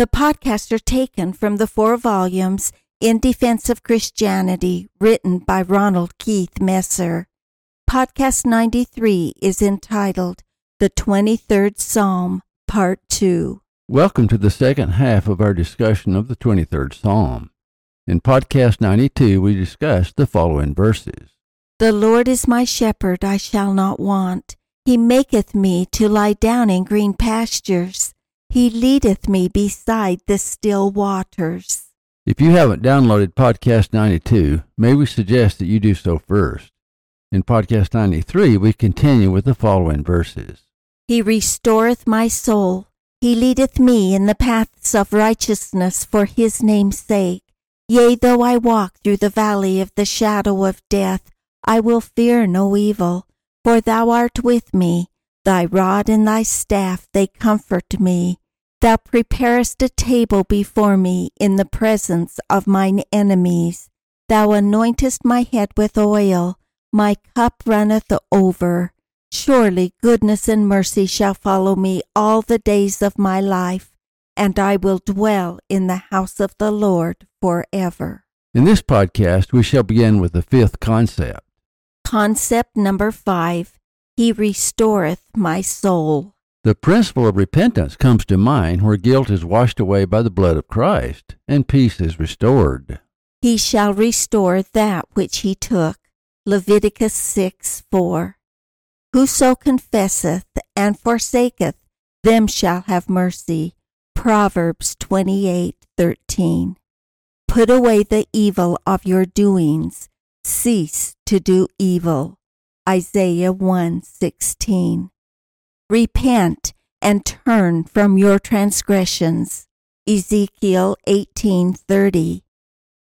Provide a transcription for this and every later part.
The podcasts are taken from the four volumes In Defense of Christianity, written by Ronald Keith Messer. Podcast 93 is entitled The 23rd Psalm, Part 2. Welcome to the second half of our discussion of the 23rd Psalm. In Podcast 92, we discussed the following verses The Lord is my shepherd, I shall not want. He maketh me to lie down in green pastures. He leadeth me beside the still waters. If you haven't downloaded Podcast 92, may we suggest that you do so first. In Podcast 93, we continue with the following verses He restoreth my soul. He leadeth me in the paths of righteousness for his name's sake. Yea, though I walk through the valley of the shadow of death, I will fear no evil, for thou art with me. Thy rod and thy staff, they comfort me. Thou preparest a table before me in the presence of mine enemies. Thou anointest my head with oil, my cup runneth over. Surely goodness and mercy shall follow me all the days of my life, and I will dwell in the house of the Lord forever. In this podcast, we shall begin with the fifth concept. Concept number five He restoreth my soul. The principle of repentance comes to mind where guilt is washed away by the blood of Christ and peace is restored. He shall restore that which he took. Leviticus 6 4. Whoso confesseth and forsaketh, them shall have mercy. Proverbs twenty-eight thirteen. Put away the evil of your doings. Cease to do evil. Isaiah one sixteen. Repent and turn from your transgressions. Ezekiel 18:30.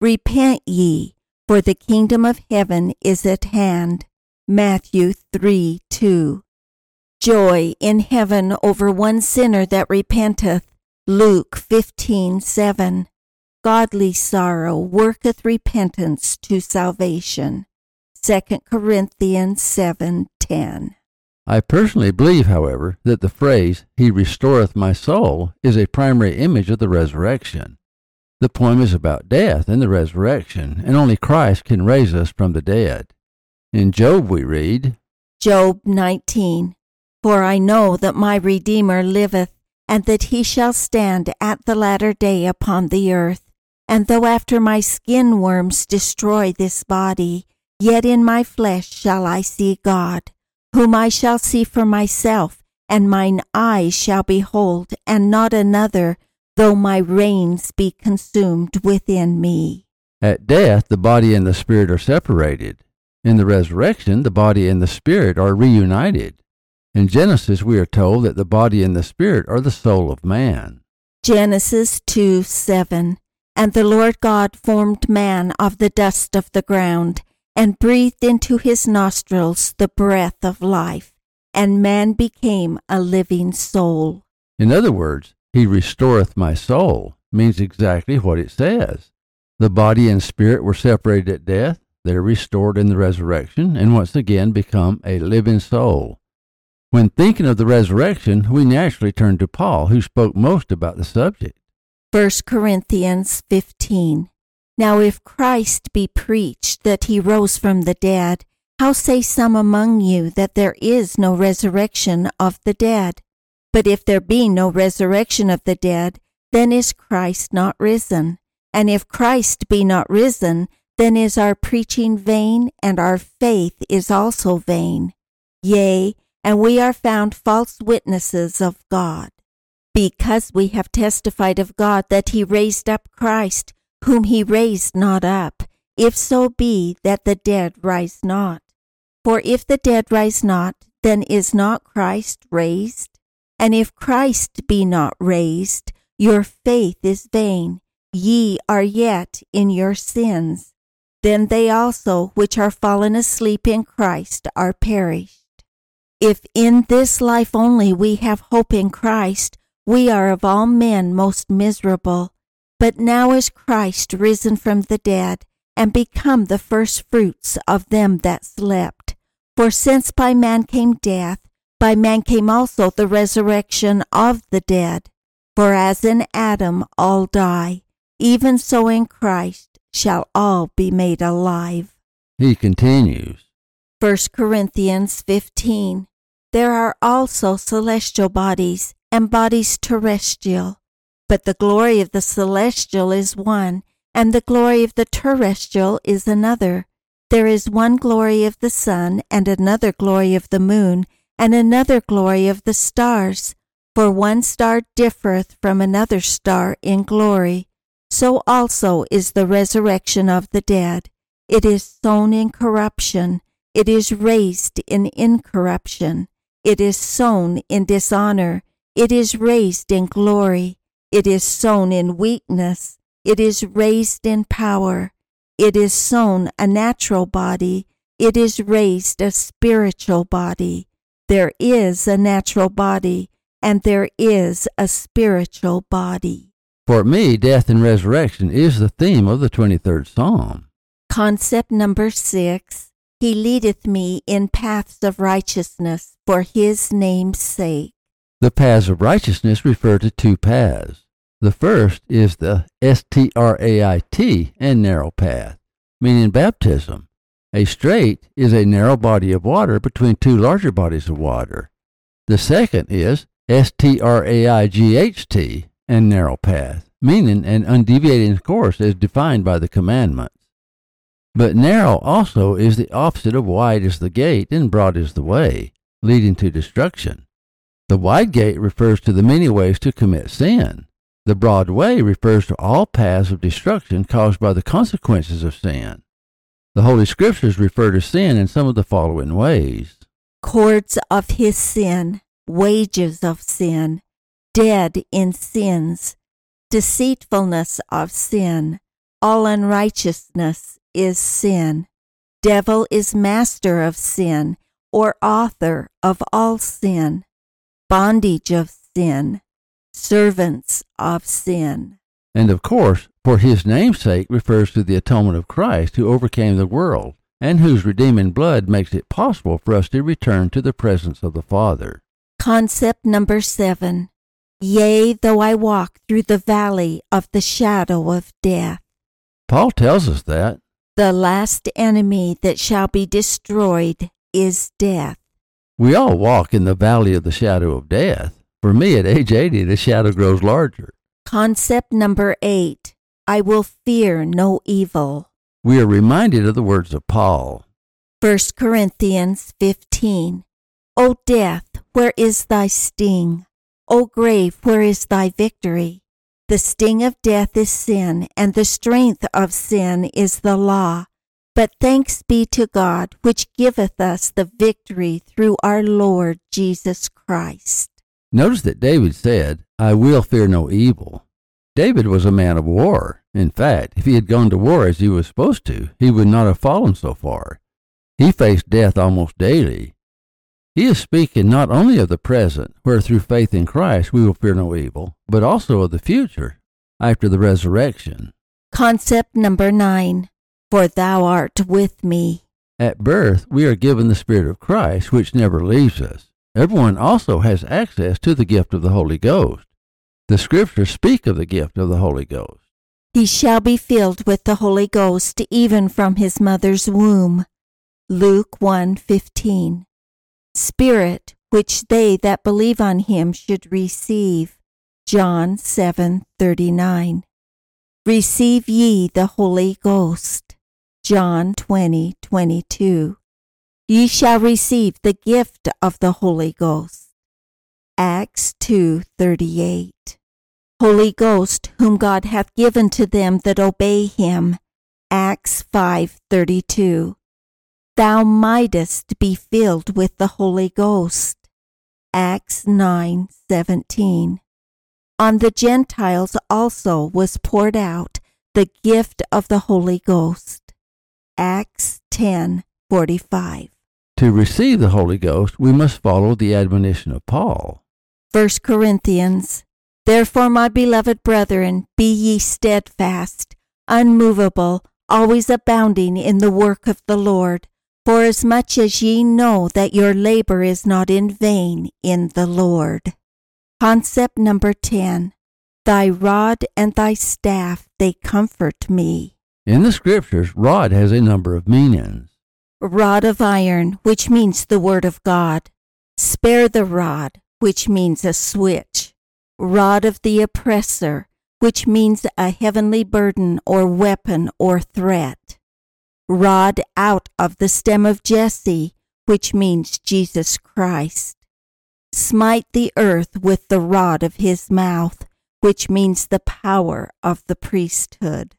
Repent ye, for the kingdom of heaven is at hand. Matthew 3 2. Joy in heaven over one sinner that repenteth. Luke 15 7. Godly sorrow worketh repentance to salvation. 2 Corinthians 7:10. I personally believe, however, that the phrase, He restoreth my soul, is a primary image of the resurrection. The poem is about death and the resurrection, and only Christ can raise us from the dead. In Job we read, Job 19 For I know that my Redeemer liveth, and that he shall stand at the latter day upon the earth. And though after my skin worms destroy this body, yet in my flesh shall I see God whom I shall see for myself, and mine eyes shall behold, and not another, though my reins be consumed within me. At death, the body and the spirit are separated. In the resurrection, the body and the spirit are reunited. In Genesis, we are told that the body and the spirit are the soul of man. Genesis 2 7. And the Lord God formed man of the dust of the ground and breathed into his nostrils the breath of life, and man became a living soul. In other words, He restoreth my soul means exactly what it says. The body and spirit were separated at death, they're restored in the resurrection, and once again become a living soul. When thinking of the resurrection, we naturally turn to Paul, who spoke most about the subject. 1 Corinthians 15 now, if Christ be preached that he rose from the dead, how say some among you that there is no resurrection of the dead? But if there be no resurrection of the dead, then is Christ not risen. And if Christ be not risen, then is our preaching vain, and our faith is also vain. Yea, and we are found false witnesses of God. Because we have testified of God that he raised up Christ, whom he raised not up, if so be that the dead rise not. For if the dead rise not, then is not Christ raised? And if Christ be not raised, your faith is vain, ye are yet in your sins, then they also which are fallen asleep in Christ are perished. If in this life only we have hope in Christ, we are of all men most miserable. But now is Christ risen from the dead, and become the firstfruits of them that slept. For since by man came death, by man came also the resurrection of the dead. For as in Adam all die, even so in Christ shall all be made alive. He continues. 1 Corinthians 15. There are also celestial bodies and bodies terrestrial, but the glory of the celestial is one, and the glory of the terrestrial is another. There is one glory of the sun, and another glory of the moon, and another glory of the stars. For one star differeth from another star in glory. So also is the resurrection of the dead. It is sown in corruption, it is raised in incorruption. It is sown in dishonor, it is raised in glory. It is sown in weakness, it is raised in power. It is sown a natural body, it is raised a spiritual body. There is a natural body, and there is a spiritual body. For me, death and resurrection is the theme of the 23rd Psalm. Concept number six He leadeth me in paths of righteousness for his name's sake. The paths of righteousness refer to two paths. The first is the S-T-R-A-I-T and narrow path, meaning baptism. A strait is a narrow body of water between two larger bodies of water. The second is S-T-R-A-I-G-H-T and narrow path, meaning an undeviating course as defined by the commandments. But narrow also is the opposite of wide is the gate and broad is the way, leading to destruction. The wide gate refers to the many ways to commit sin. The broad way refers to all paths of destruction caused by the consequences of sin. The Holy Scriptures refer to sin in some of the following ways Cords of his sin, wages of sin, dead in sins, deceitfulness of sin, all unrighteousness is sin. Devil is master of sin, or author of all sin, bondage of sin, servants of sin. And of course, for his name's sake refers to the atonement of Christ who overcame the world and whose redeeming blood makes it possible for us to return to the presence of the Father. Concept number seven. Yea, though I walk through the valley of the shadow of death. Paul tells us that. The last enemy that shall be destroyed is death. We all walk in the valley of the shadow of death. For me, at age 80, the shadow grows larger. Concept number eight. I will fear no evil. We are reminded of the words of Paul. 1 Corinthians 15. O death, where is thy sting? O grave, where is thy victory? The sting of death is sin, and the strength of sin is the law. But thanks be to God, which giveth us the victory through our Lord Jesus Christ. Notice that David said, I will fear no evil. David was a man of war. In fact, if he had gone to war as he was supposed to, he would not have fallen so far. He faced death almost daily. He is speaking not only of the present, where through faith in Christ we will fear no evil, but also of the future, after the resurrection. Concept number nine For thou art with me. At birth, we are given the Spirit of Christ, which never leaves us. Everyone also has access to the gift of the Holy Ghost. The Scriptures speak of the gift of the Holy Ghost. He shall be filled with the Holy Ghost even from his mother's womb. Luke 1:15. Spirit which they that believe on him should receive. John 7:39. Receive ye the Holy Ghost. John 20:22. Ye shall receive the gift of the Holy Ghost. Acts 2:38. Holy Ghost, whom God hath given to them that obey him. Acts 5:32. Thou mightest be filled with the Holy Ghost. Acts 9:17. On the Gentiles also was poured out the gift of the Holy Ghost. Acts 10:45. To receive the Holy Ghost, we must follow the admonition of Paul. 1 Corinthians. Therefore, my beloved brethren, be ye steadfast, unmovable, always abounding in the work of the Lord, forasmuch as ye know that your labor is not in vain in the Lord. Concept number 10. Thy rod and thy staff, they comfort me. In the scriptures, rod has a number of meanings. Rod of iron, which means the word of God. Spare the rod, which means a switch. Rod of the oppressor, which means a heavenly burden or weapon or threat. Rod out of the stem of Jesse, which means Jesus Christ. Smite the earth with the rod of his mouth, which means the power of the priesthood.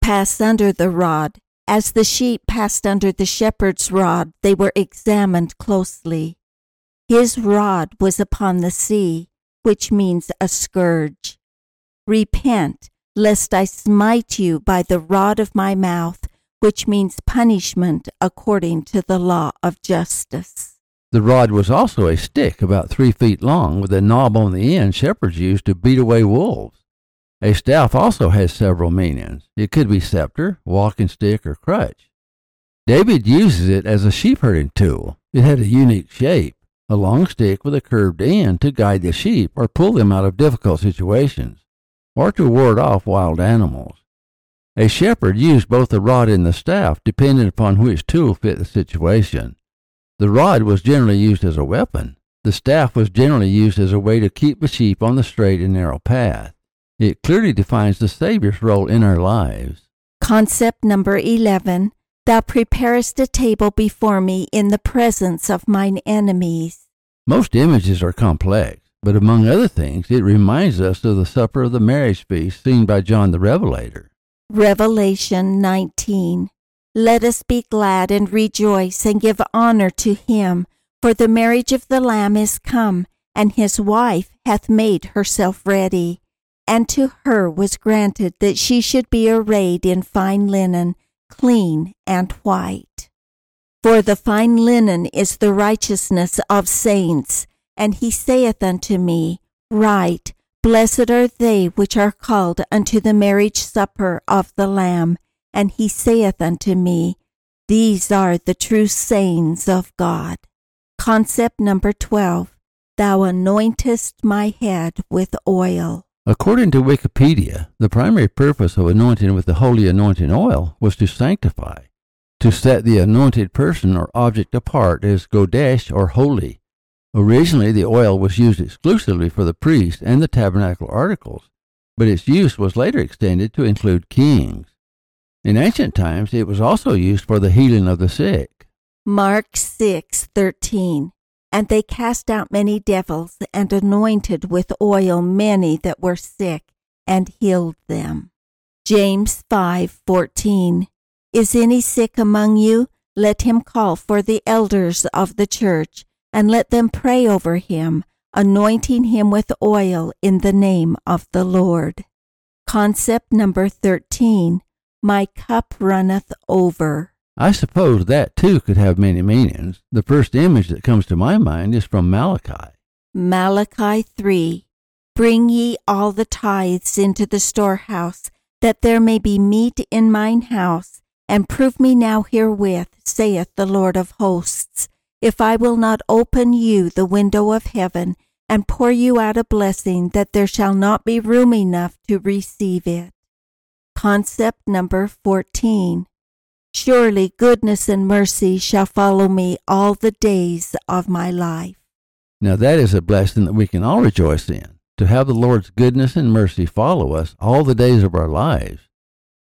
Pass under the rod. As the sheep passed under the shepherd's rod, they were examined closely. His rod was upon the sea, which means a scourge. Repent, lest I smite you by the rod of my mouth, which means punishment according to the law of justice. The rod was also a stick about three feet long with a knob on the end shepherds used to beat away wolves. A staff also has several meanings. It could be scepter, walking stick, or crutch. David uses it as a sheep herding tool. It had a unique shape, a long stick with a curved end to guide the sheep or pull them out of difficult situations, or to ward off wild animals. A shepherd used both the rod and the staff depending upon which tool fit the situation. The rod was generally used as a weapon. The staff was generally used as a way to keep the sheep on the straight and narrow path. It clearly defines the Savior's role in our lives. Concept number 11 Thou preparest a table before me in the presence of mine enemies. Most images are complex, but among other things, it reminds us of the supper of the marriage feast seen by John the Revelator. Revelation 19 Let us be glad and rejoice and give honor to him, for the marriage of the Lamb is come, and his wife hath made herself ready. And to her was granted that she should be arrayed in fine linen, clean and white. For the fine linen is the righteousness of saints. And he saith unto me, Write, Blessed are they which are called unto the marriage supper of the Lamb. And he saith unto me, These are the true sayings of God. Concept number 12 Thou anointest my head with oil. According to Wikipedia, the primary purpose of anointing with the holy anointing oil was to sanctify, to set the anointed person or object apart as Kodesh or holy. Originally, the oil was used exclusively for the priest and the tabernacle articles, but its use was later extended to include kings. In ancient times, it was also used for the healing of the sick. Mark 6:13 And they cast out many devils and anointed with oil many that were sick and healed them. James 5:14 Is any sick among you? Let him call for the elders of the church and let them pray over him, anointing him with oil in the name of the Lord. Concept number 13 My cup runneth over. I suppose that too could have many meanings. The first image that comes to my mind is from Malachi. Malachi 3 Bring ye all the tithes into the storehouse, that there may be meat in mine house, and prove me now herewith, saith the Lord of hosts, if I will not open you the window of heaven and pour you out a blessing that there shall not be room enough to receive it. Concept number 14. Surely goodness and mercy shall follow me all the days of my life. Now that is a blessing that we can all rejoice in, to have the Lord's goodness and mercy follow us all the days of our lives.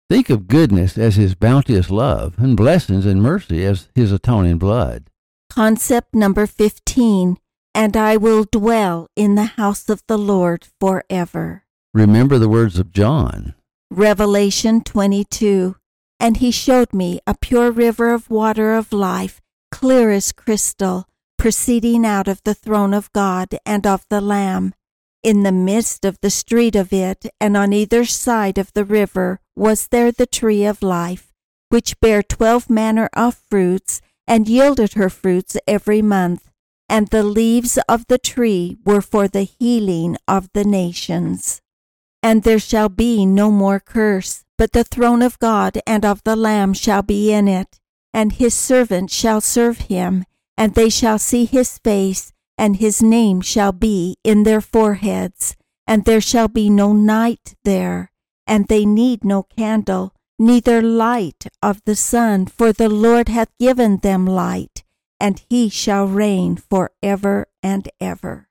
Think of goodness as His bounteous love, and blessings and mercy as His atoning blood. Concept number 15 And I will dwell in the house of the Lord forever. Remember the words of John. Revelation 22 And he showed me a pure river of water of life, clear as crystal, proceeding out of the throne of God and of the Lamb. In the midst of the street of it, and on either side of the river, was there the tree of life, which bare twelve manner of fruits, and yielded her fruits every month. And the leaves of the tree were for the healing of the nations. And there shall be no more curse, but the throne of God and of the Lamb shall be in it, and his servants shall serve him, and they shall see his face, and his name shall be in their foreheads, and there shall be no night there, and they need no candle, neither light of the sun, for the Lord hath given them light, and he shall reign for ever and ever.